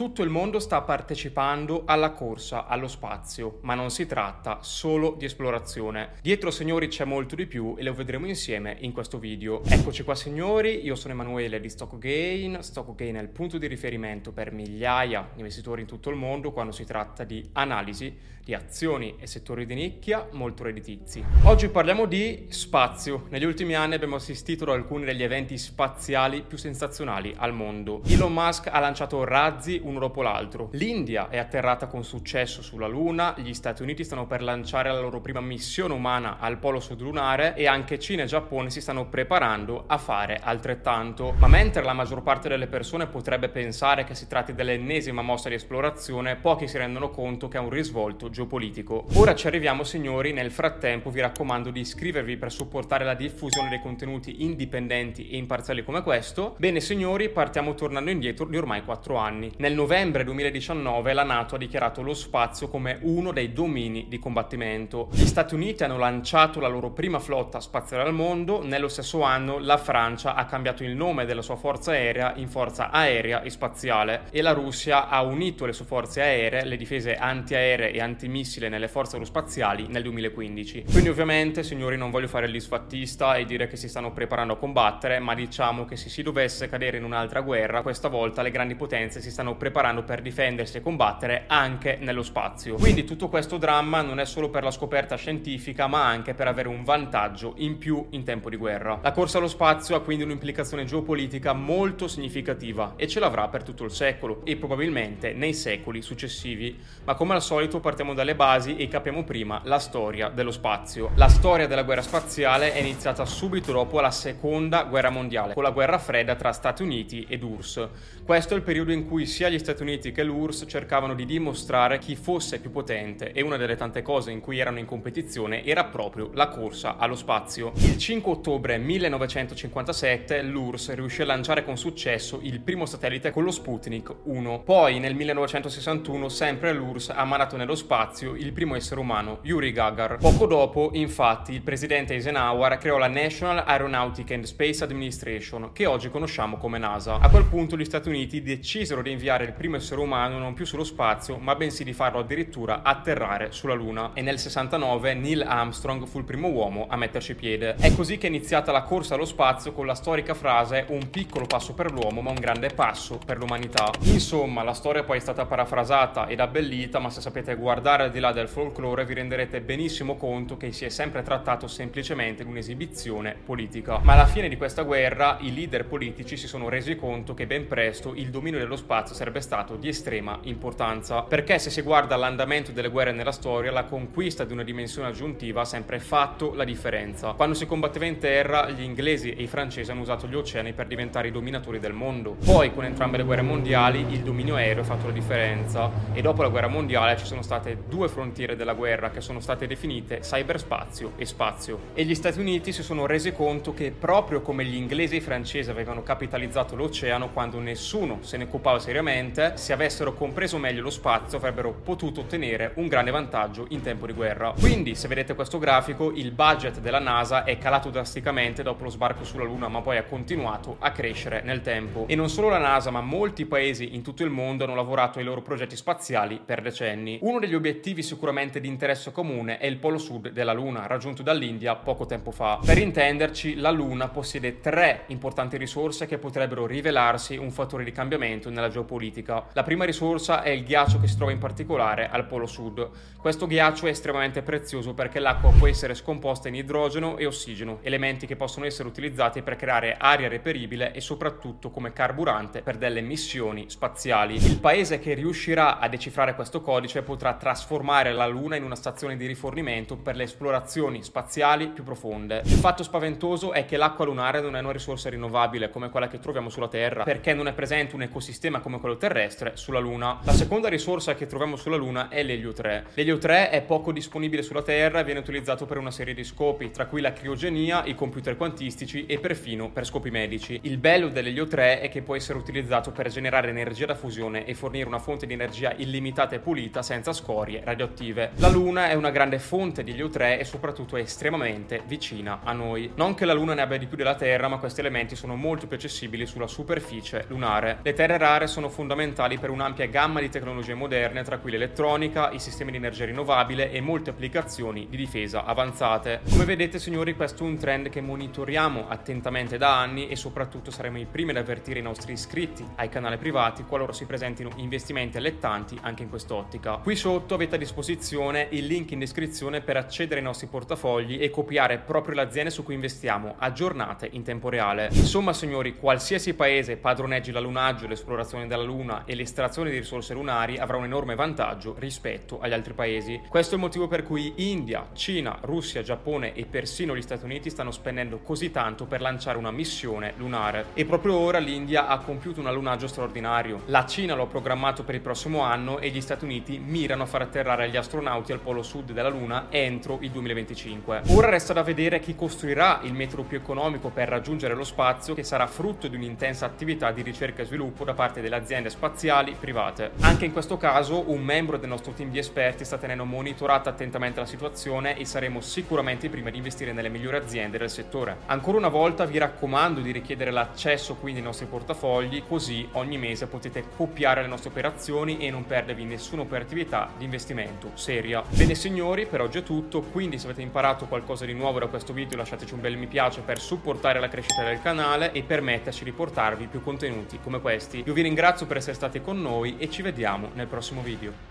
Tutto il mondo sta partecipando alla corsa allo spazio, ma non si tratta solo di esplorazione. Dietro signori c'è molto di più e lo vedremo insieme in questo video. Eccoci qua signori, io sono Emanuele di StockGain. StockGain è il punto di riferimento per migliaia di investitori in tutto il mondo quando si tratta di analisi di azioni e settori di nicchia molto redditizi. Oggi parliamo di spazio. Negli ultimi anni abbiamo assistito ad alcuni degli eventi spaziali più sensazionali al mondo. Elon Musk ha lanciato razzi uno dopo l'altro. L'India è atterrata con successo sulla Luna, gli Stati Uniti stanno per lanciare la loro prima missione umana al polo sud lunare e anche Cina e Giappone si stanno preparando a fare altrettanto. Ma mentre la maggior parte delle persone potrebbe pensare che si tratti dell'ennesima mossa di esplorazione, pochi si rendono conto che è un risvolto geopolitico. Ora ci arriviamo signori, nel frattempo vi raccomando di iscrivervi per supportare la diffusione dei contenuti indipendenti e imparziali come questo. Bene signori, partiamo tornando indietro di ormai 4 anni. Nel novembre 2019 la NATO ha dichiarato lo spazio come uno dei domini di combattimento. Gli Stati Uniti hanno lanciato la loro prima flotta spaziale al mondo, nello stesso anno la Francia ha cambiato il nome della sua forza aerea in forza aerea e spaziale e la Russia ha unito le sue forze aeree, le difese antiaeree e antimissile nelle forze aerospaziali nel 2015. Quindi ovviamente signori non voglio fare il disfattista e dire che si stanno preparando a combattere, ma diciamo che se si dovesse cadere in un'altra guerra, questa volta le grandi potenze si stanno preparando per difendersi e combattere anche nello spazio. Quindi tutto questo dramma non è solo per la scoperta scientifica, ma anche per avere un vantaggio in più in tempo di guerra. La corsa allo spazio ha quindi un'implicazione geopolitica molto significativa e ce l'avrà per tutto il secolo e probabilmente nei secoli successivi. Ma come al solito partiamo dalle basi e capiamo prima la storia dello spazio. La storia della guerra spaziale è iniziata subito dopo la seconda guerra mondiale, con la guerra fredda tra Stati Uniti ed URSS. Questo è il periodo in cui sia gli Stati Uniti che l'URSS cercavano di dimostrare chi fosse più potente e una delle tante cose in cui erano in competizione era proprio la corsa allo spazio. Il 5 ottobre 1957 l'URSS riuscì a lanciare con successo il primo satellite con lo Sputnik 1. Poi nel 1961 sempre l'URSS ha mandato nello spazio il primo essere umano, Yuri Gagarin. Poco dopo, infatti, il presidente Eisenhower creò la National Aeronautic and Space Administration, che oggi conosciamo come NASA. A quel punto gli Stati Uniti decisero di inviare il primo essere umano non più sullo spazio, ma bensì di farlo addirittura atterrare sulla Luna. E nel 69 Neil Armstrong fu il primo uomo a metterci piede. È così che è iniziata la corsa allo spazio con la storica frase un piccolo passo per l'uomo, ma un grande passo per l'umanità. Insomma, la storia poi è stata parafrasata ed abbellita, ma se sapete guardare al di là del folklore vi renderete benissimo conto che si è sempre trattato semplicemente di un'esibizione politica. Ma alla fine di questa guerra i leader politici si sono resi conto che ben presto il dominio dello spazio sarebbe sarebbe stato di estrema importanza, perché se si guarda l'andamento delle guerre nella storia, la conquista di una dimensione aggiuntiva ha sempre fatto la differenza. Quando si combatteva in terra, gli inglesi e i francesi hanno usato gli oceani per diventare i dominatori del mondo. Poi, con entrambe le guerre mondiali, il dominio aereo ha fatto la differenza e dopo la guerra mondiale ci sono state due frontiere della guerra che sono state definite cyberspazio e spazio. E gli Stati Uniti si sono resi conto che proprio come gli inglesi e i francesi avevano capitalizzato l'oceano quando nessuno se ne occupava seriamente, probabilmente, se avessero compreso meglio lo spazio, avrebbero potuto ottenere un grande vantaggio in tempo di guerra. Quindi, se vedete questo grafico, il budget della NASA è calato drasticamente dopo lo sbarco sulla Luna, ma poi ha continuato a crescere nel tempo. E non solo la NASA, ma molti paesi in tutto il mondo hanno lavorato ai loro progetti spaziali per decenni. Uno degli obiettivi sicuramente di interesse comune è il polo sud della Luna, raggiunto dall'India poco tempo fa. Per intenderci, la Luna possiede tre importanti risorse che potrebbero rivelarsi un fattore di cambiamento nella geopolitica politica. La prima risorsa è il ghiaccio che si trova in particolare al Polo Sud. Questo ghiaccio è estremamente prezioso perché l'acqua può essere scomposta in idrogeno e ossigeno, elementi che possono essere utilizzati per creare aria reperibile e soprattutto come carburante per delle missioni spaziali. Il paese che riuscirà a decifrare questo codice potrà trasformare la Luna in una stazione di rifornimento per le esplorazioni spaziali più profonde. Il fatto spaventoso è che l'acqua lunare non è una risorsa rinnovabile come quella che troviamo sulla Terra, perché non è presente un ecosistema come quello terrestre sulla Luna. La seconda risorsa che troviamo sulla Luna è l'elio 3. L'elio 3 è poco disponibile sulla Terra e viene utilizzato per una serie di scopi, tra cui la criogenia, i computer quantistici e perfino per scopi medici. Il bello dell'elio 3 è che può essere utilizzato per generare energia da fusione e fornire una fonte di energia illimitata e pulita senza scorie radioattive. La Luna è una grande fonte di elio 3 e soprattutto è estremamente vicina a noi. Non che la Luna ne abbia di più della Terra, ma questi elementi sono molto più accessibili sulla superficie lunare. Le terre rare sono fonti fondamentali per un'ampia gamma di tecnologie moderne, tra cui l'elettronica, i sistemi di energia rinnovabile e molte applicazioni di difesa avanzate. Come vedete signori questo è un trend che monitoriamo attentamente da anni e soprattutto saremo i primi ad avvertire i nostri iscritti ai canali privati qualora si presentino investimenti allettanti anche in quest'ottica. Qui sotto avete a disposizione il link in descrizione per accedere ai nostri portafogli e copiare proprio le aziende su cui investiamo aggiornate in tempo reale. Insomma signori, qualsiasi paese padroneggi l'allunaggio, l'esplorazione della Luna e l'estrazione di risorse lunari avrà un enorme vantaggio rispetto agli altri paesi. Questo è il motivo per cui India, Cina, Russia, Giappone e persino gli Stati Uniti stanno spendendo così tanto per lanciare una missione lunare. E proprio ora l'India ha compiuto un allunaggio straordinario. La Cina lo ha programmato per il prossimo anno e gli Stati Uniti mirano a far atterrare gli astronauti al polo sud della Luna entro il 2025. Ora resta da vedere chi costruirà il metodo più economico per raggiungere lo spazio che sarà frutto di un'intensa attività di ricerca e sviluppo da parte delle aziende spaziali private. Anche in questo caso un membro del nostro team di esperti sta tenendo monitorata attentamente la situazione e saremo sicuramente i primi ad investire nelle migliori aziende del settore. Ancora una volta vi raccomando di richiedere l'accesso quindi ai nostri portafogli così ogni mese potete copiare le nostre operazioni e non perdervi nessuna operatività di investimento seria. Bene signori, per oggi è tutto, quindi se avete imparato qualcosa di nuovo da questo video lasciateci un bel mi piace per supportare la crescita del canale e permetterci di portarvi più contenuti come questi. Io vi ringrazio per essere stati con noi e ci vediamo nel prossimo video.